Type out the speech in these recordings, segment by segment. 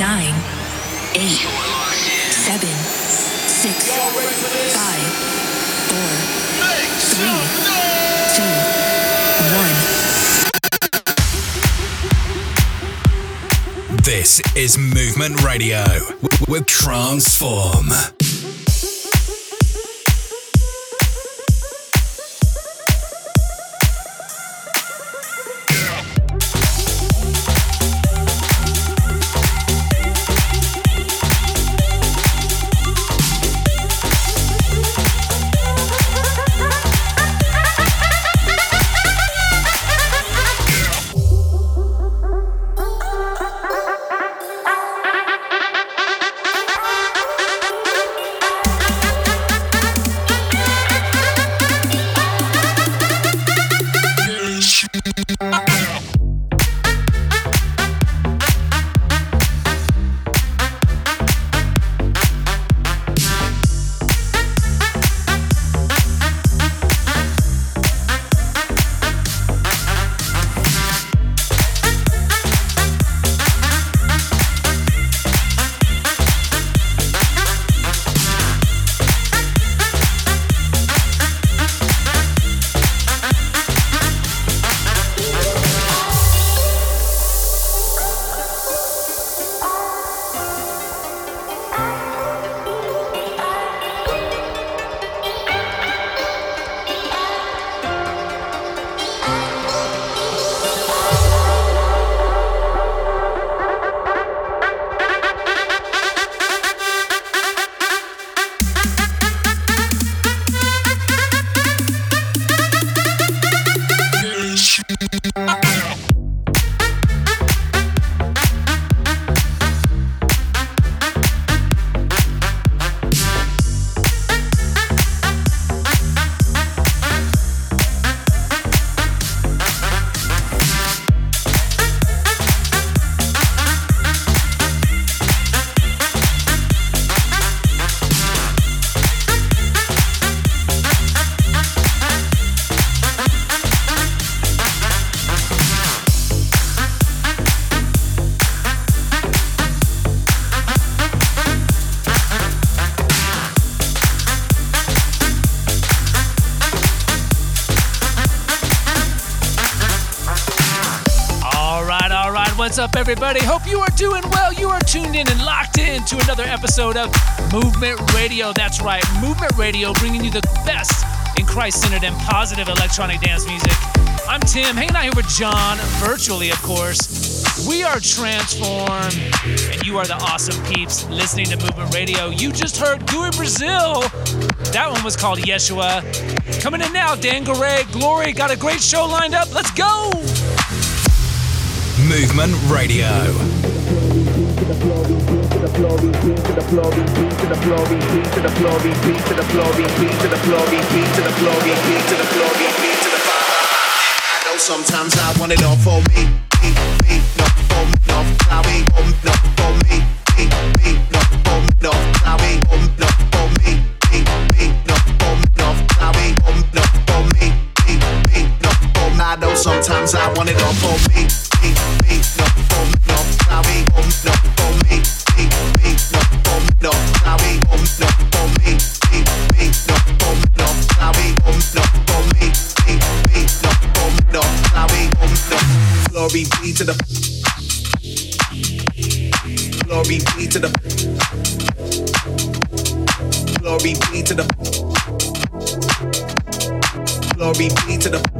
nine, eight, seven, six, five, four, three, two, one. This is Movement Radio with Transform. Up, everybody? Hope you are doing well. You are tuned in and locked in to another episode of Movement Radio. That's right, Movement Radio, bringing you the best in Christ centered and positive electronic dance music. I'm Tim, hanging out here with John, virtually, of course. We are Transform, and you are the awesome peeps listening to Movement Radio. You just heard Gui Brazil. That one was called Yeshua. Coming in now, Dan Garay, Glory, got a great show lined up. Let's go! Movement Radio. Sometimes I want it all for me, me, me, not for me, um, not for me, me, me, not for me, not um, for me, me, me, not for me, um, not for me, me, me, not for me. I know sometimes I want it all for me. Glory be to the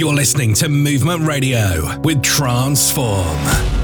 You're listening to Movement Radio with Transform.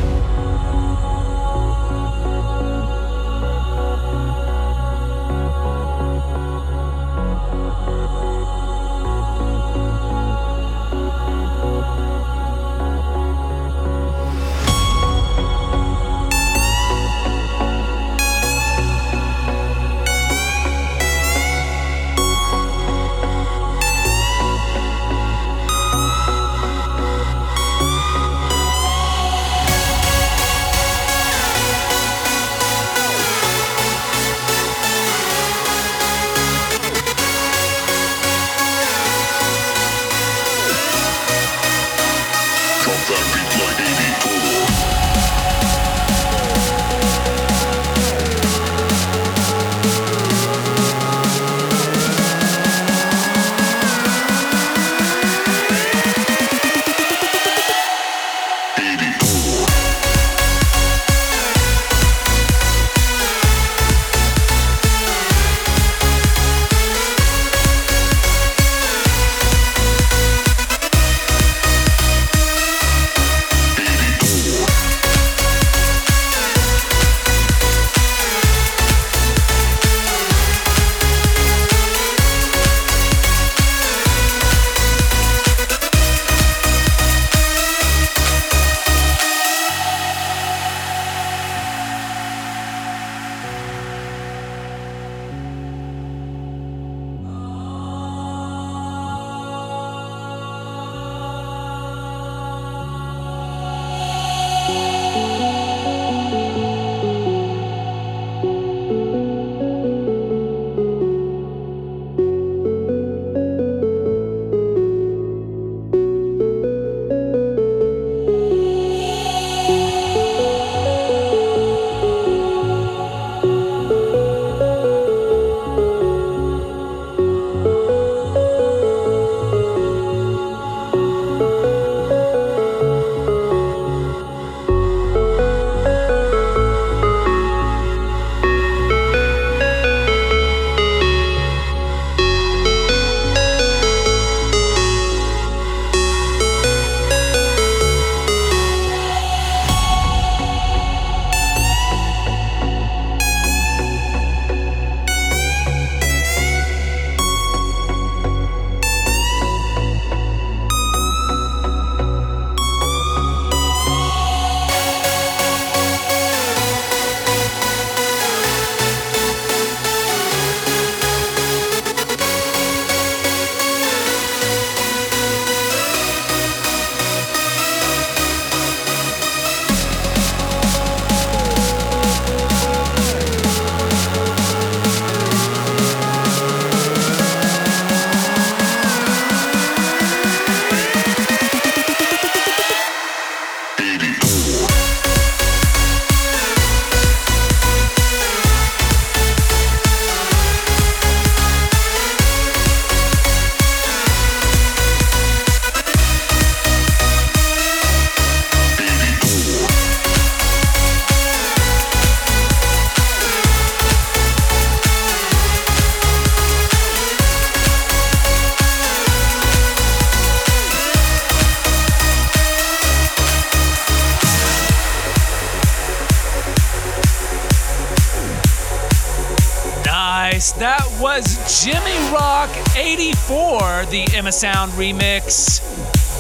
Jimmy Rock 84, the Emma Sound remix.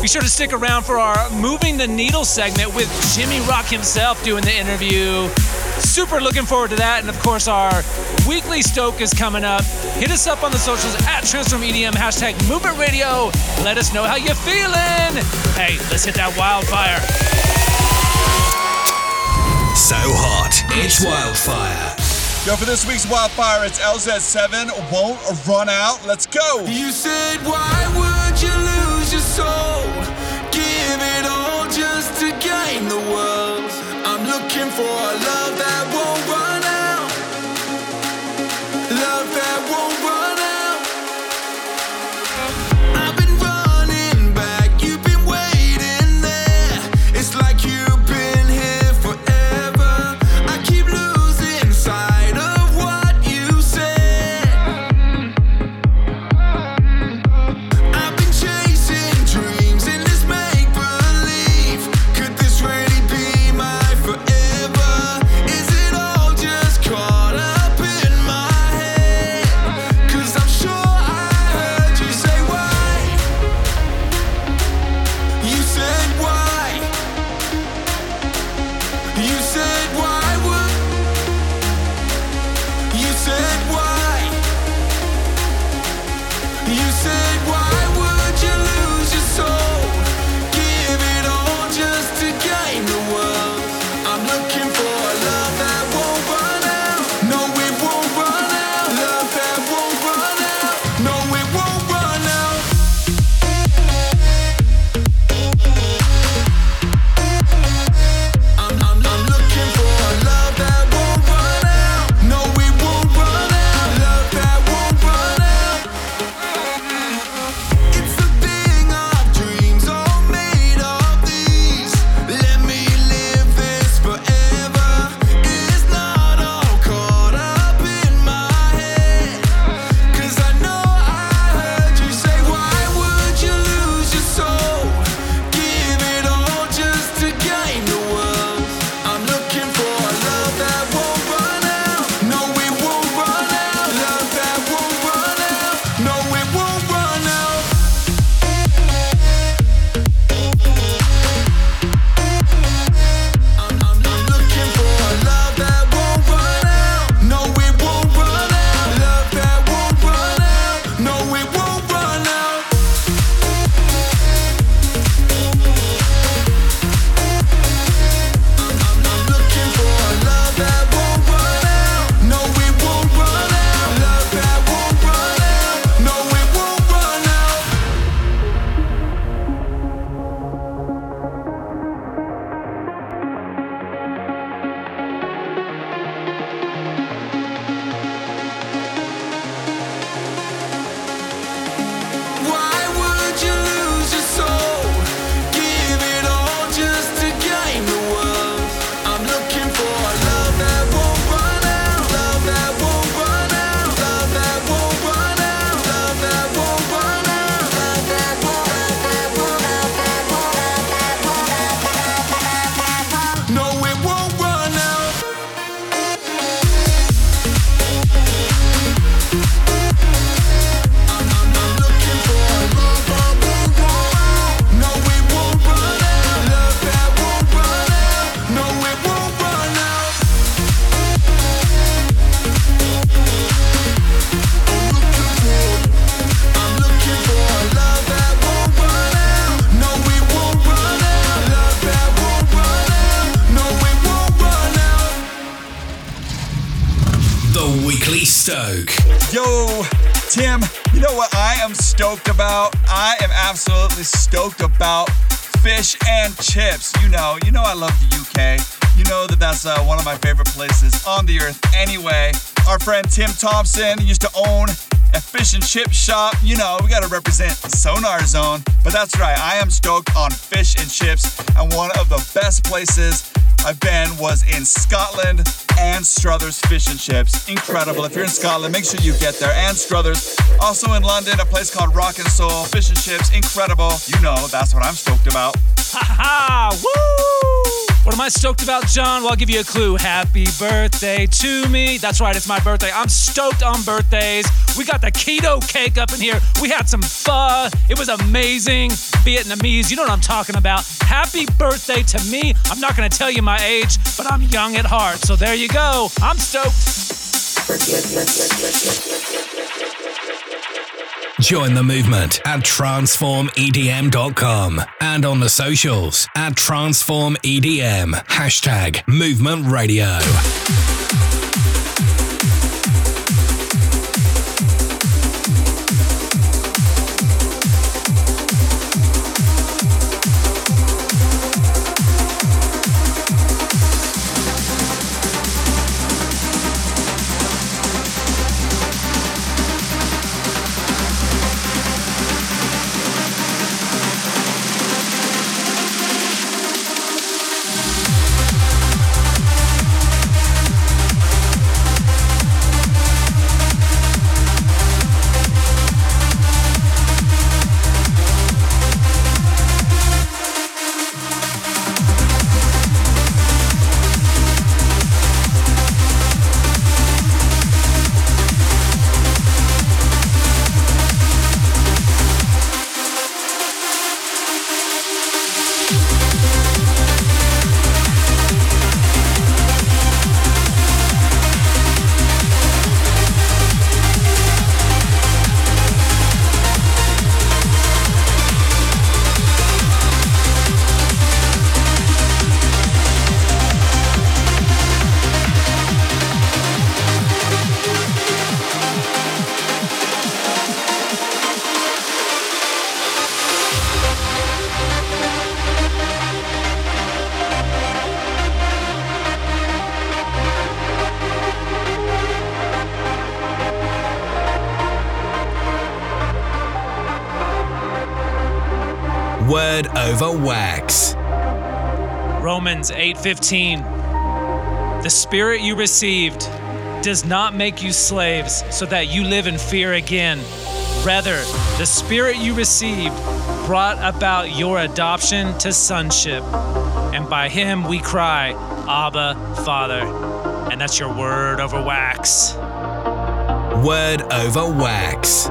Be sure to stick around for our Moving the Needle segment with Jimmy Rock himself doing the interview. Super looking forward to that. And of course, our weekly Stoke is coming up. Hit us up on the socials at Transform EDM, hashtag Movement Radio. Let us know how you're feeling. Hey, let's hit that wildfire. So hot, it's wildfire. Yo, for this week's wildfire, it's LZ7 Won't Run Out. Let's go. You said, why would you lose your soul? Absolutely stoked about fish and chips. You know, you know I love the UK. You know that that's uh, one of my favorite places on the earth. Anyway, our friend Tim Thompson used to own a fish and chip shop. You know, we gotta represent Sonar Zone. But that's right, I am stoked on fish and chips, and one of the best places I've been was in Scotland Anstruthers Fish and Chips. Incredible. If you're in Scotland, make sure you get there. Anstruthers. Also in London, a place called Rock and Soul. Fish and Chips. Incredible. You know, that's what I'm stoked about. Ha ha! Woo! What am I stoked about, John? Well, I'll give you a clue. Happy birthday to me. That's right, it's my birthday. I'm stoked on birthdays. We got the keto cake up in here. We had some pho. It was amazing. Vietnamese, you know what I'm talking about. Happy birthday to me. I'm not going to tell you my age, but I'm young at heart. So there you go. I'm stoked. Join the movement at transformedm.com and on the socials at transformedm. Hashtag movement radio. 15. The spirit you received does not make you slaves so that you live in fear again. Rather, the spirit you received brought about your adoption to sonship. And by him we cry, Abba, Father. And that's your word over wax. Word over wax.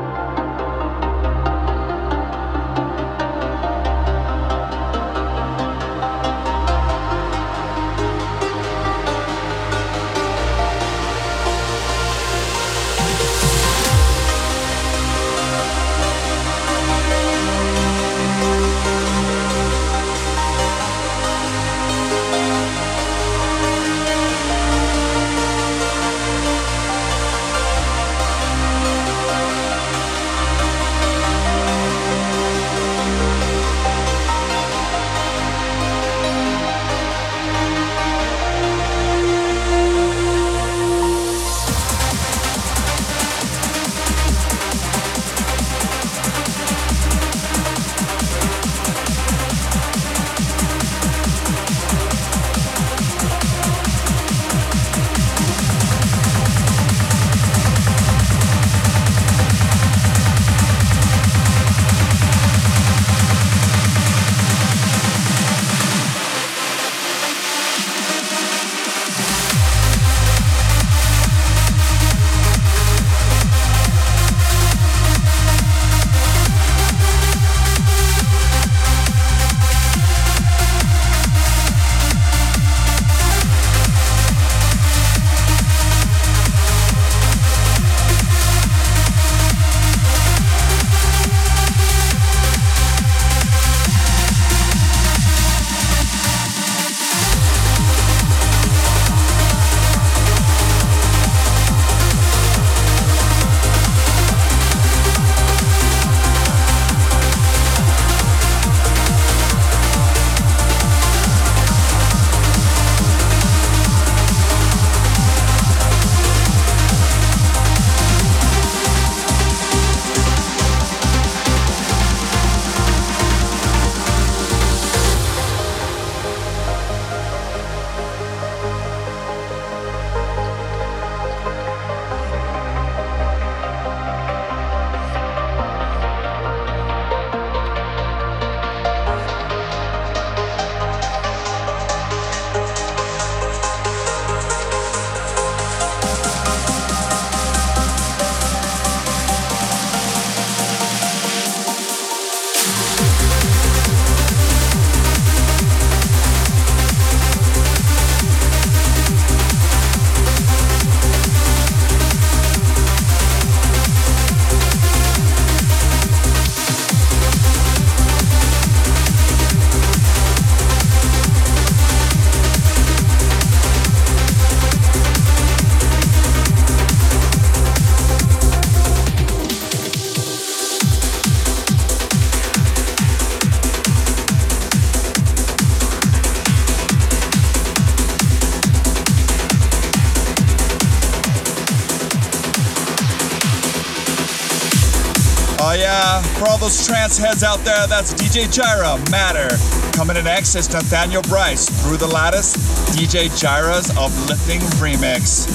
Those trance heads out there, that's DJ Jireh, Matter. Coming in next is Nathaniel Bryce, Through the Lattice, DJ Jireh's Uplifting Remix.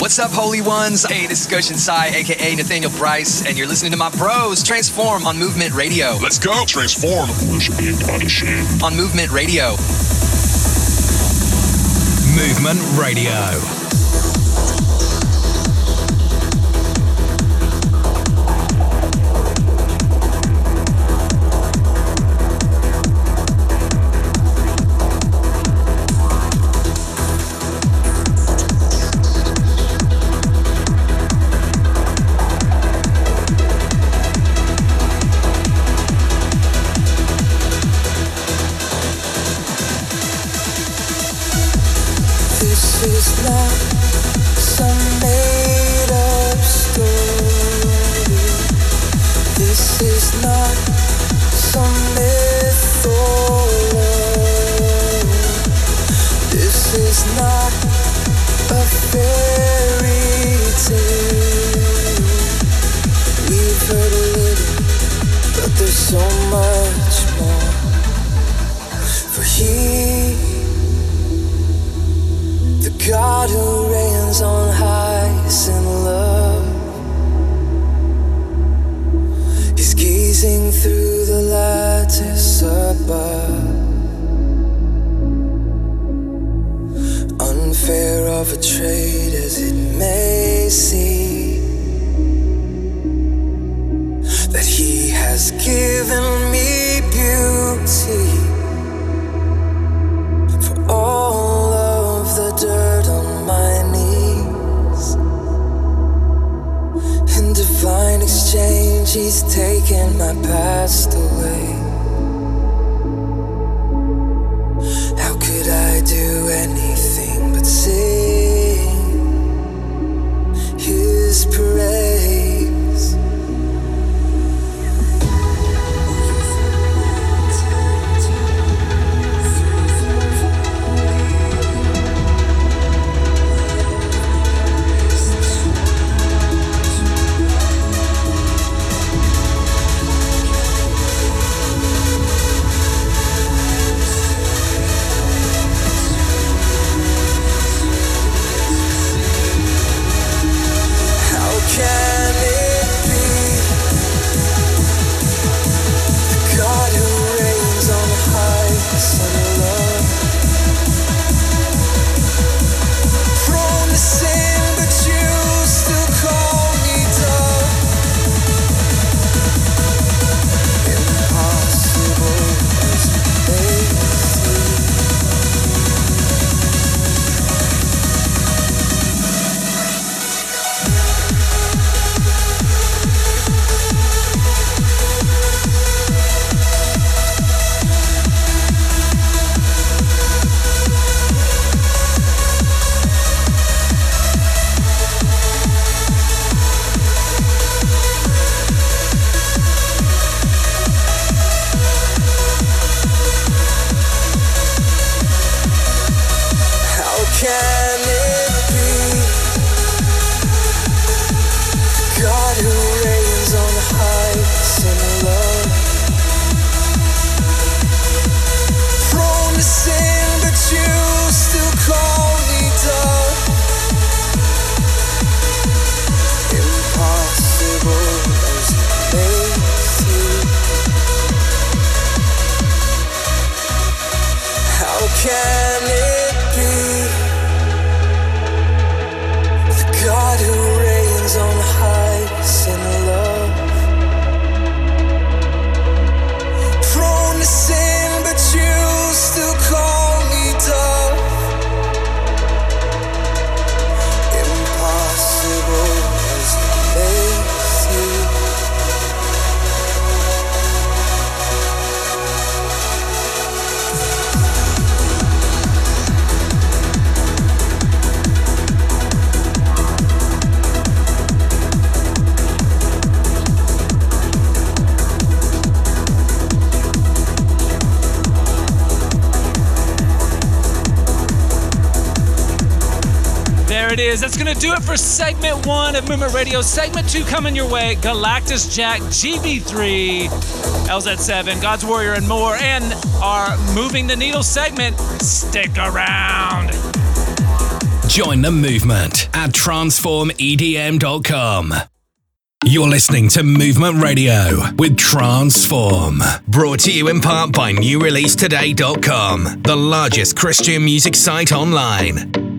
What's up, Holy Ones? Hey, this is Goshen Sai, aka Nathaniel Bryce, and you're listening to my bros Transform on Movement Radio. Let's go, Transform. On Movement Radio. Movement Radio. she's taken my past away. That's for segment one of Movement Radio. Segment two coming your way Galactus Jack, GB3, LZ7, God's Warrior, and more. And our Moving the Needle segment. Stick around. Join the movement at transformedm.com. You're listening to Movement Radio with Transform. Brought to you in part by NewReleaseToday.com, the largest Christian music site online.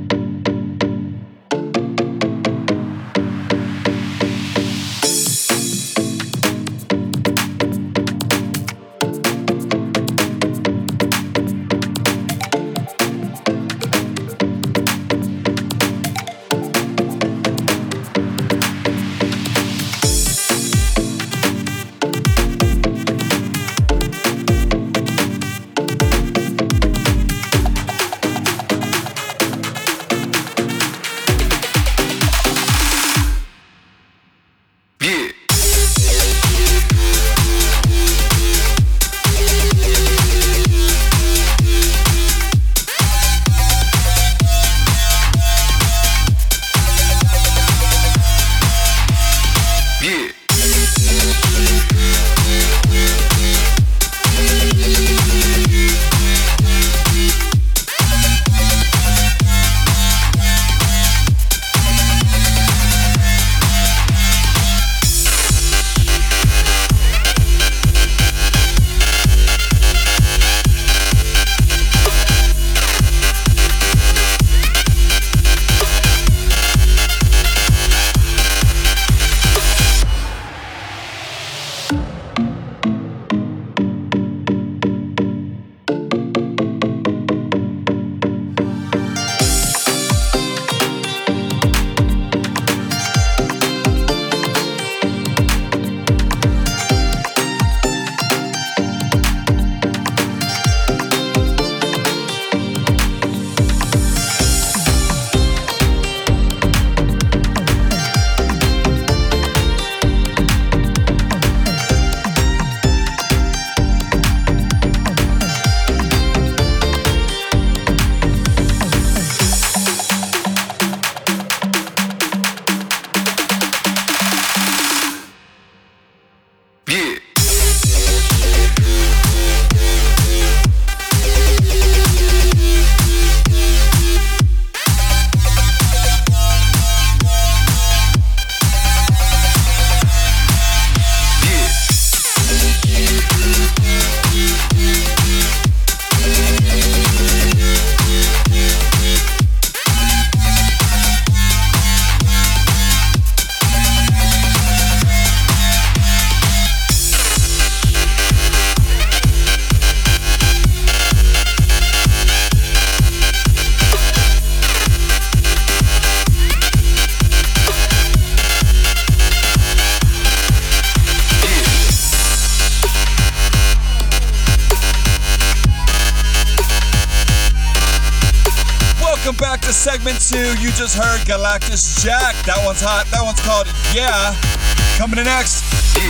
Coming in next,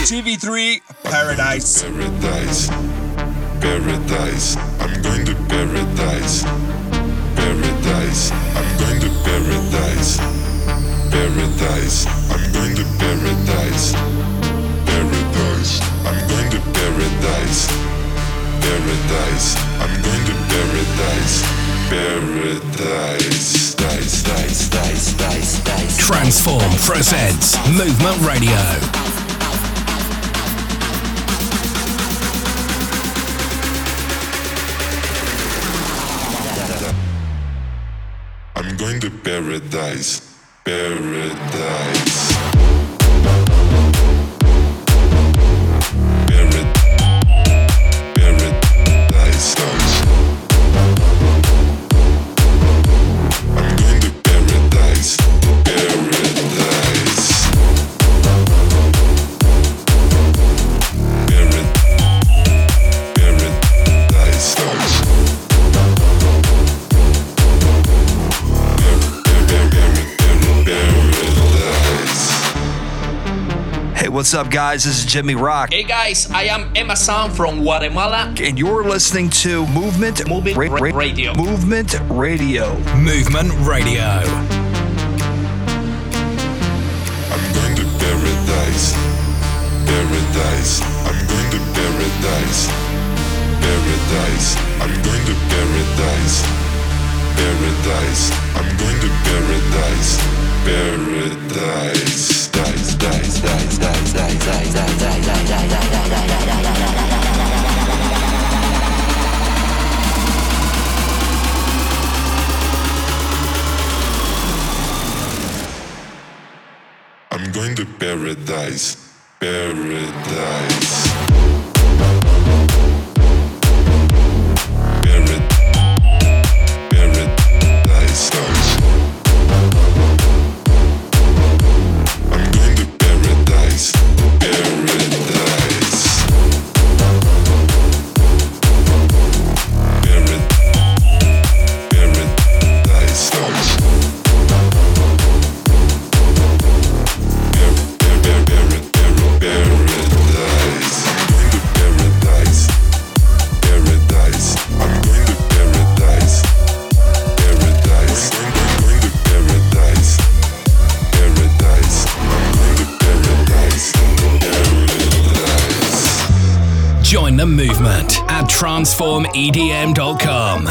GB3 Paradise. Paradise, paradise, I'm going to paradise. Paradise, I'm going to paradise. Paradise, I'm going to paradise. Paradise, I'm going to paradise. Paradise, I'm going to paradise. Paradise, dice, dice, dice, dice, dice. Transform presents Movement Radio. I'm going to paradise, paradise. What's up, guys? This is Jimmy Rock, Hey guys, I am Emma Sam from Guatemala. and you're listening to Movement Movement Ra- Ra- Radio. Movement Radio. Movement Radio. I'm going to paradise, paradise. I'm going to paradise, paradise. I'm going to paradise, paradise. I'm going to paradise, paradise. I'm going to paradise, paradise. transformedm.com.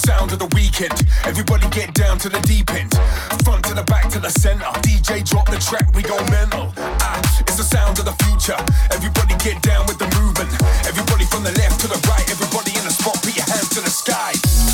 Sound of the weekend. Everybody get down to the deep end. Front to the back to the center. DJ drop the track, we go mental. Ah, it's the sound of the future. Everybody get down with the movement. Everybody from the left to the right. Everybody in the spot, put your hands to the sky.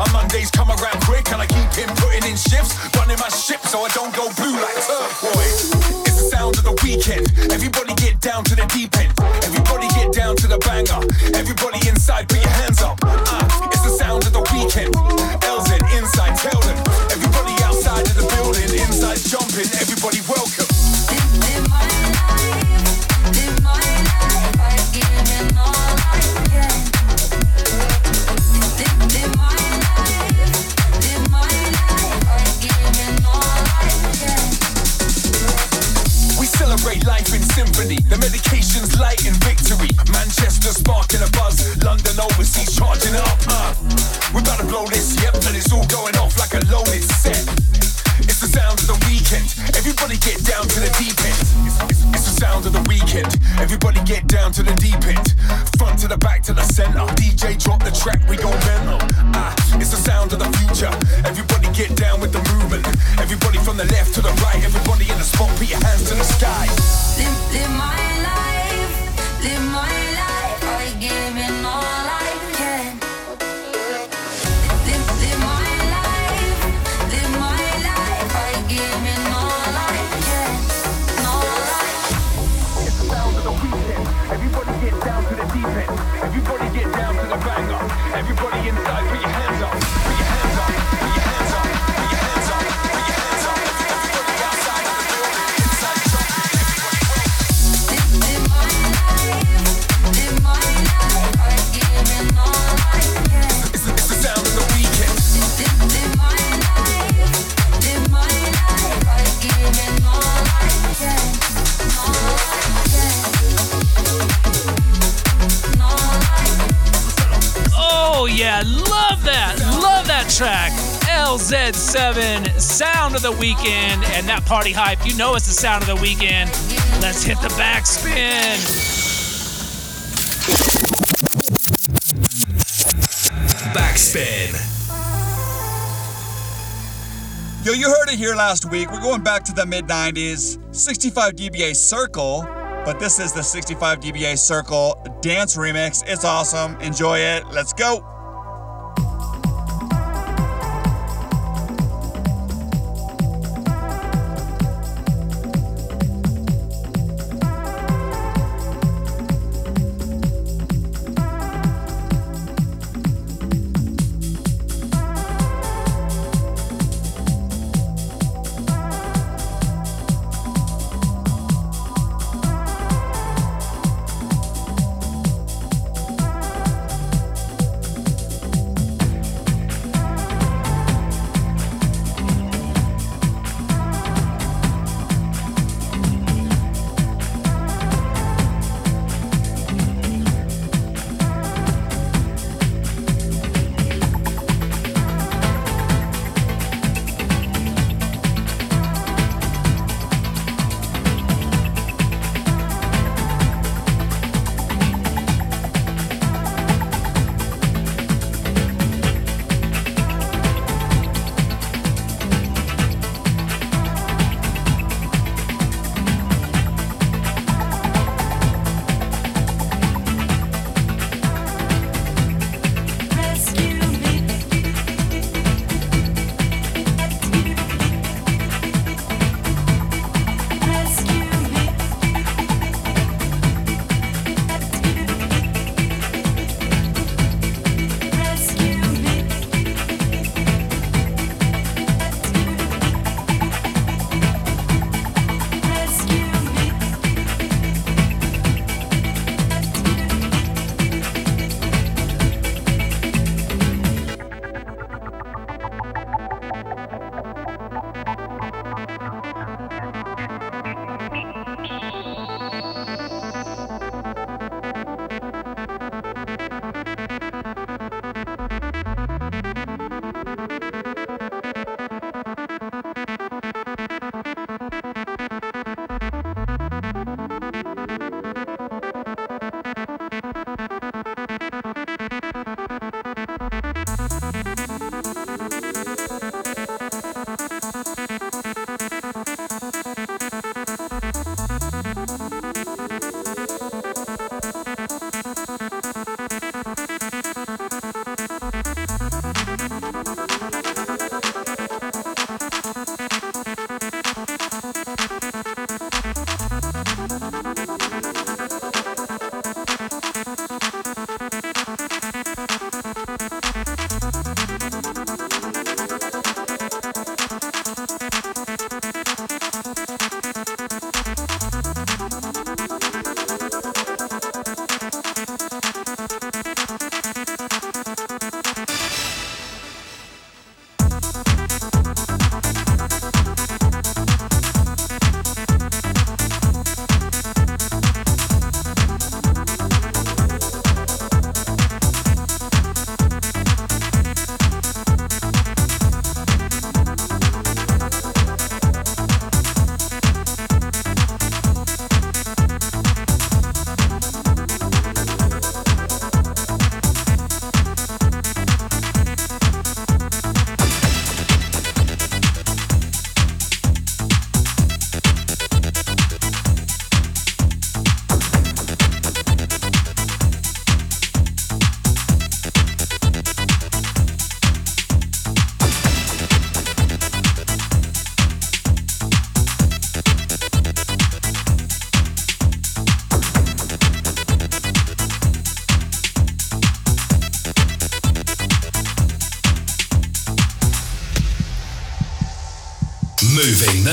On Mondays, come around quick and I party hype. You know it's the sound of the weekend. Let's hit the backspin. Backspin. Yo, you heard it here last week. We're going back to the mid 90s. 65 dBA Circle, but this is the 65 dBA Circle dance remix. It's awesome. Enjoy it. Let's go.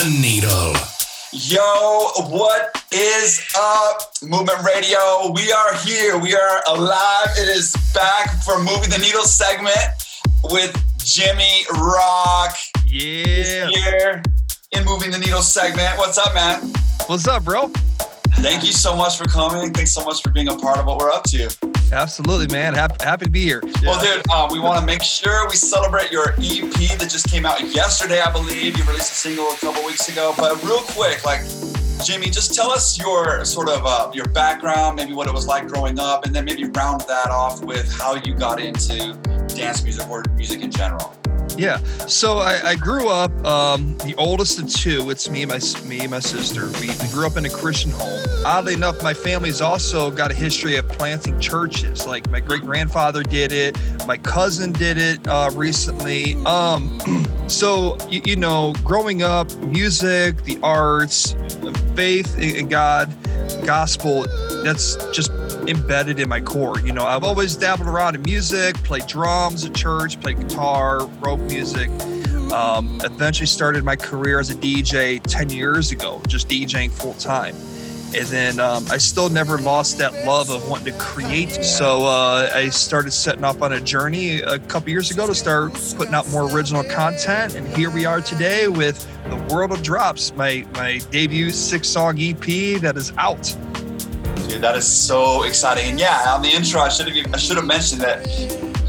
The needle. Yo, what is up, Movement Radio? We are here. We are alive. It is back for Moving the Needle segment with Jimmy Rock. Yeah. Here in Moving the Needle segment. What's up, man? What's up, bro? Thank you so much for coming. Thanks so much for being a part of what we're up to. Absolutely, man. Happy, happy to be here. Well, dude, uh, we want to make sure we celebrate your EP that just came out yesterday, I believe. You released a single a couple weeks ago. But real quick, like, Jimmy, just tell us your sort of uh, your background, maybe what it was like growing up, and then maybe round that off with how you got into dance music or music in general. Yeah. So I, I grew up um, the oldest of two. It's me, my me, and my sister. We, we grew up in a Christian home. Oddly enough, my family's also got a history of planting churches. Like my great grandfather did it. My cousin did it uh, recently. Um, so you, you know, growing up, music, the arts, faith in God, gospel. That's just embedded in my core. You know, I've always dabbled around in music, played drums at church, played guitar, music. Um, eventually started my career as a DJ 10 years ago, just DJing full time. And then um, I still never lost that love of wanting to create. So uh, I started setting off on a journey a couple years ago to start putting out more original content. And here we are today with The World of Drops, my, my debut six song EP that is out. Dude, that is so exciting. And yeah, on the intro, I should have I should have mentioned that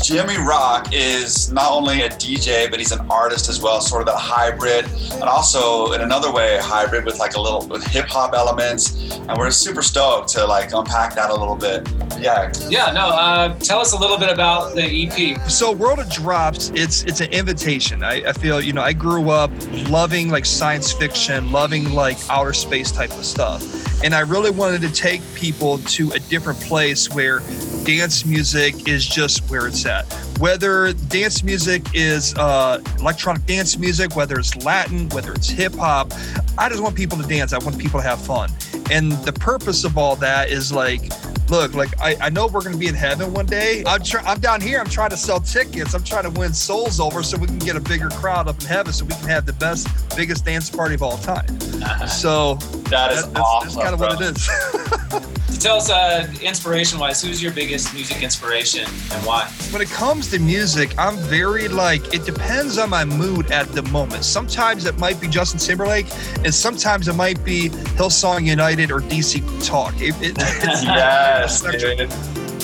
Jimmy Rock is not only a DJ, but he's an artist as well, sort of that hybrid, and also in another way, hybrid with like a little with hip hop elements. And we're super stoked to like unpack that a little bit. Yeah. Yeah, no, uh, tell us a little bit about the EP. So World of Drops, it's it's an invitation. I, I feel, you know, I grew up loving like science fiction, loving like outer space type of stuff. And I really wanted to take people to a different place where dance music is just where it's at. Whether dance music is uh, electronic dance music, whether it's Latin, whether it's hip hop, I just want people to dance. I want people to have fun. And the purpose of all that is like, look, like I, I know we're gonna be in heaven one day. I'm try, I'm down here. I'm trying to sell tickets. I'm trying to win souls over so we can get a bigger crowd up in heaven, so we can have the best, biggest dance party of all time. So That is that's, awesome. that's kind of what bro. it is. Tell us, uh, inspiration wise, who's your biggest music inspiration and why? when it comes to music, I'm very like it depends on my mood at the moment. Sometimes it might be Justin Timberlake, and sometimes it might be Hillsong United or DC Talk. It, it, Yes, spectrum. dude.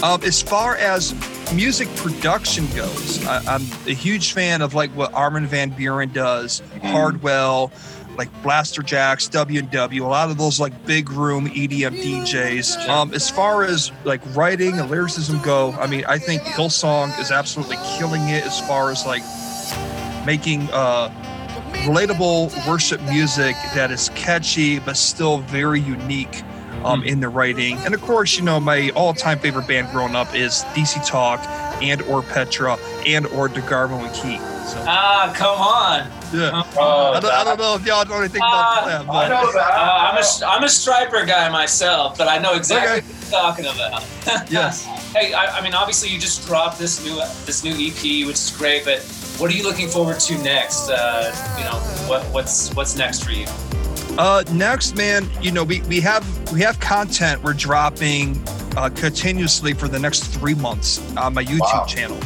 Um, as far as music production goes, I, I'm a huge fan of like what Armin van Buuren does, Hardwell, like Blasterjaxx, W and W, a lot of those like big room EDM DJs. Um, as far as like writing and lyricism go, I mean, I think Hillsong is absolutely killing it as far as like making uh relatable worship music that is catchy but still very unique um, in the writing. And of course, you know, my all-time favorite band growing up is DC Talk and or Petra and or DeGarmo and Key. So, Ah, come on. yeah. Oh, I, don't, I don't know if y'all know anything about that, Uh, but Uh, I'm, a, I'm a Stryper guy myself, but I know exactly Okay. what you're talking about. yes. Hey, I, I mean, obviously, you just dropped this new this new EP, which is great. But what are you looking forward to next? Uh, you know, what what's what's next for you? Uh, next, man, you know we, we have we have content we're dropping uh, continuously for the next three months on my YouTube Wow. channel.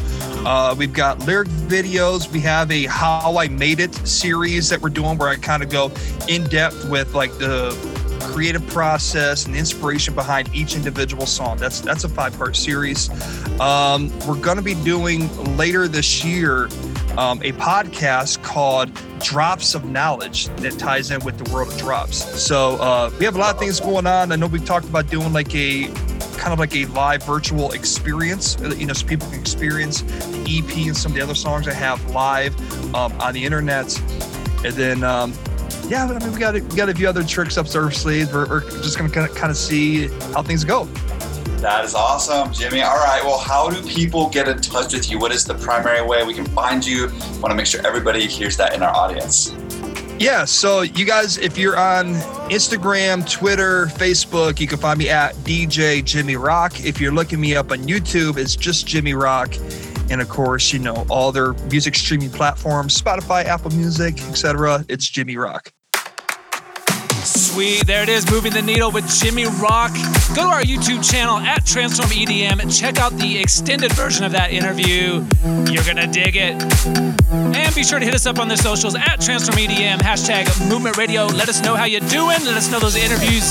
Uh, we've got lyric videos. We have a How I Made It series that we're doing where I kind of go in depth with like the creative process and inspiration behind each individual song. That's that's a five part series. Um, we're going to be doing later this year um, a podcast called Drops of Knowledge that ties in with the world of drops. So uh, we have a lot of things going on. I know we've talked about doing like a kind of like a live virtual experience, uh, you know, so people can experience the EP and some of the other songs I have live um, on the internet. And then, um, yeah, I mean, we got we got a few other tricks up our sleeves. We're, we're just gonna kind of see how things go. That is awesome, Jimmy. All right. Well, how do people get in touch with you? What is the primary way we can find you? Want to make sure everybody hears that in our audience. Yeah, so you guys, if you're on Instagram, Twitter, Facebook, you can find me at DJ Jimmy Rock. If you're looking me up on YouTube, it's just Jimmy Rock. And of course, you know, all their music streaming platforms, Spotify, Apple Music, etc. It's Jimmy Rock. There it is, moving the needle with Jimmy Rock. Go to our YouTube channel at Transform EDM check out the extended version of that interview. You're to dig it. And be sure to hit us up on the socials at Transform EDM, hashtag Movement Radio. Let us know how you're doing. Let us know those interviews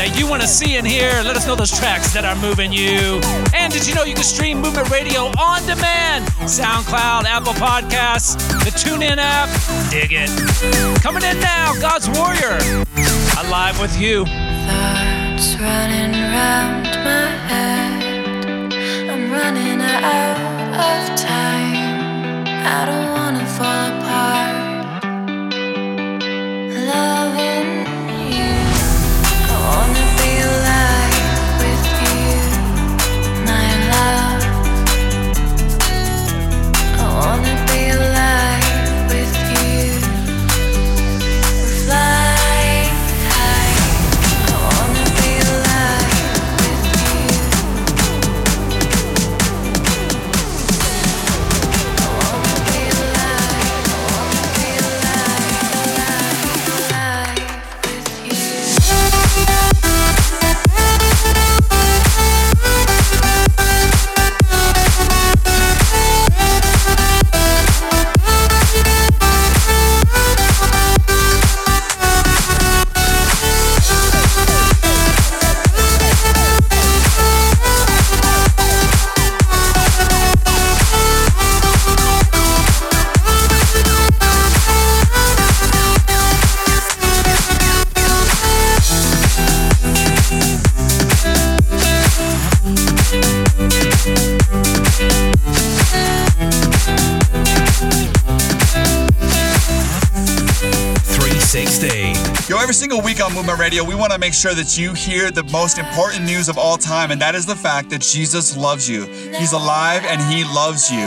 that you want to see and hear. Let us know those tracks that are moving you. And did you know you can stream Movement Radio on demand? SoundCloud, Apple Podcasts, the TuneIn app. Dig it. Coming in now, God's Warrior. Alive with you. Thoughts running round my head. I'm running out of time. I don't wanna fall apart. Loving you. I wanna Radio, we want to make sure that you hear the most important news of all time, and that is the fact that Jesus loves you. He's alive and he loves you.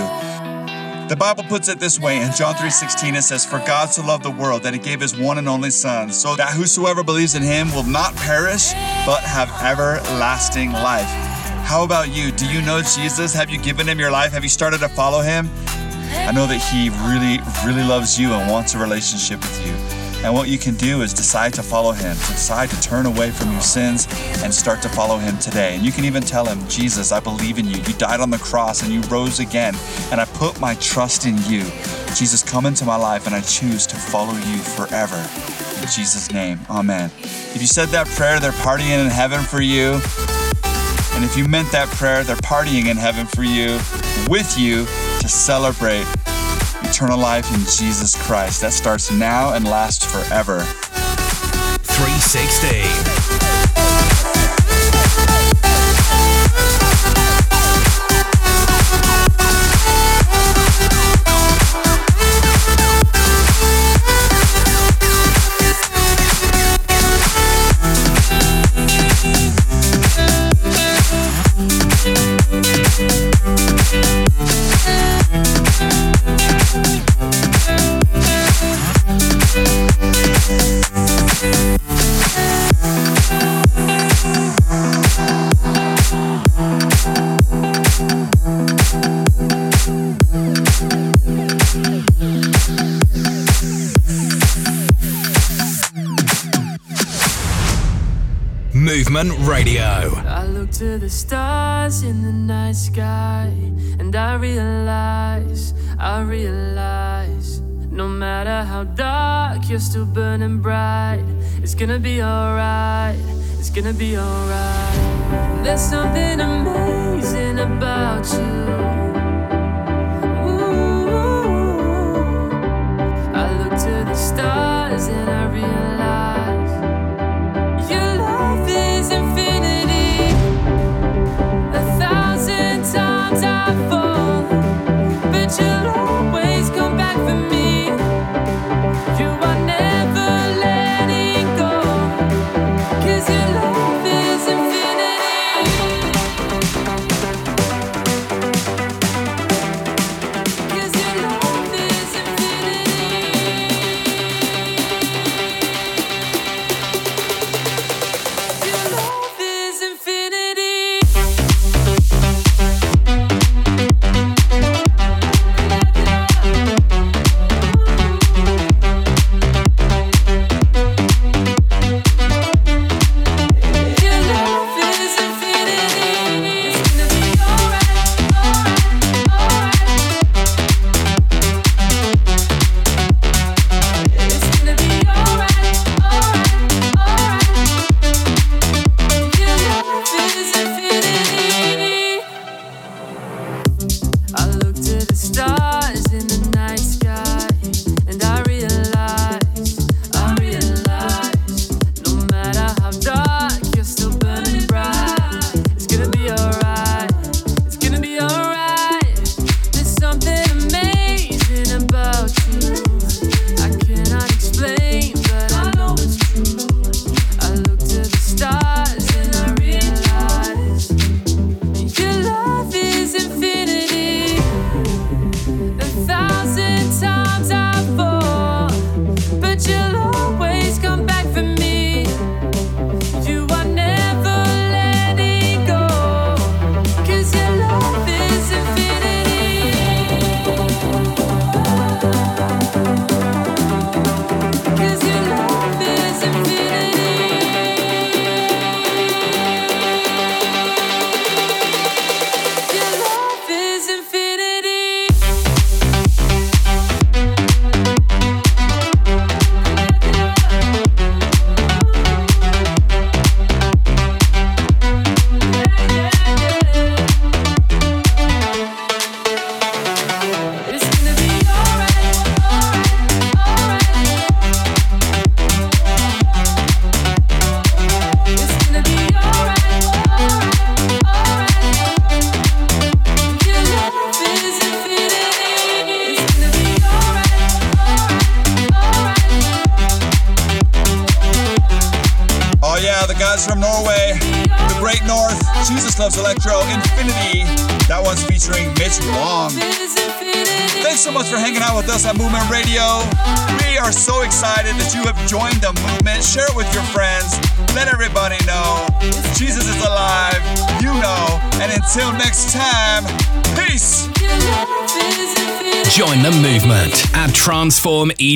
The Bible puts it this way in John 3:16 it says for God so loved the world that he gave his one and only son so that whosoever believes in him will not perish but have everlasting life. How about you? Do you know Jesus? Have you given him your life? Have you started to follow him? I know that he really really loves you and wants a relationship with you. And what you can do is decide to follow him, to decide to turn away from your sins and start to follow him today. And you can even tell him, Jesus, I believe in you. You died on the cross and you rose again, and I put my trust in you. Jesus, come into my life and I choose to follow you forever. In Jesus' name, amen. If you said that prayer, they're partying in heaven for you. And if you meant that prayer, they're partying in heaven for you, with you, to celebrate eternal life in Jesus Christ. That starts now and lasts forever. 316. Movement Radio. I look to the stars in the night sky and I realize, I realize, no matter how dark, you're still burning bright. It's gonna be alright, it's gonna be alright. There's something amazing about you.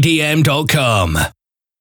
Join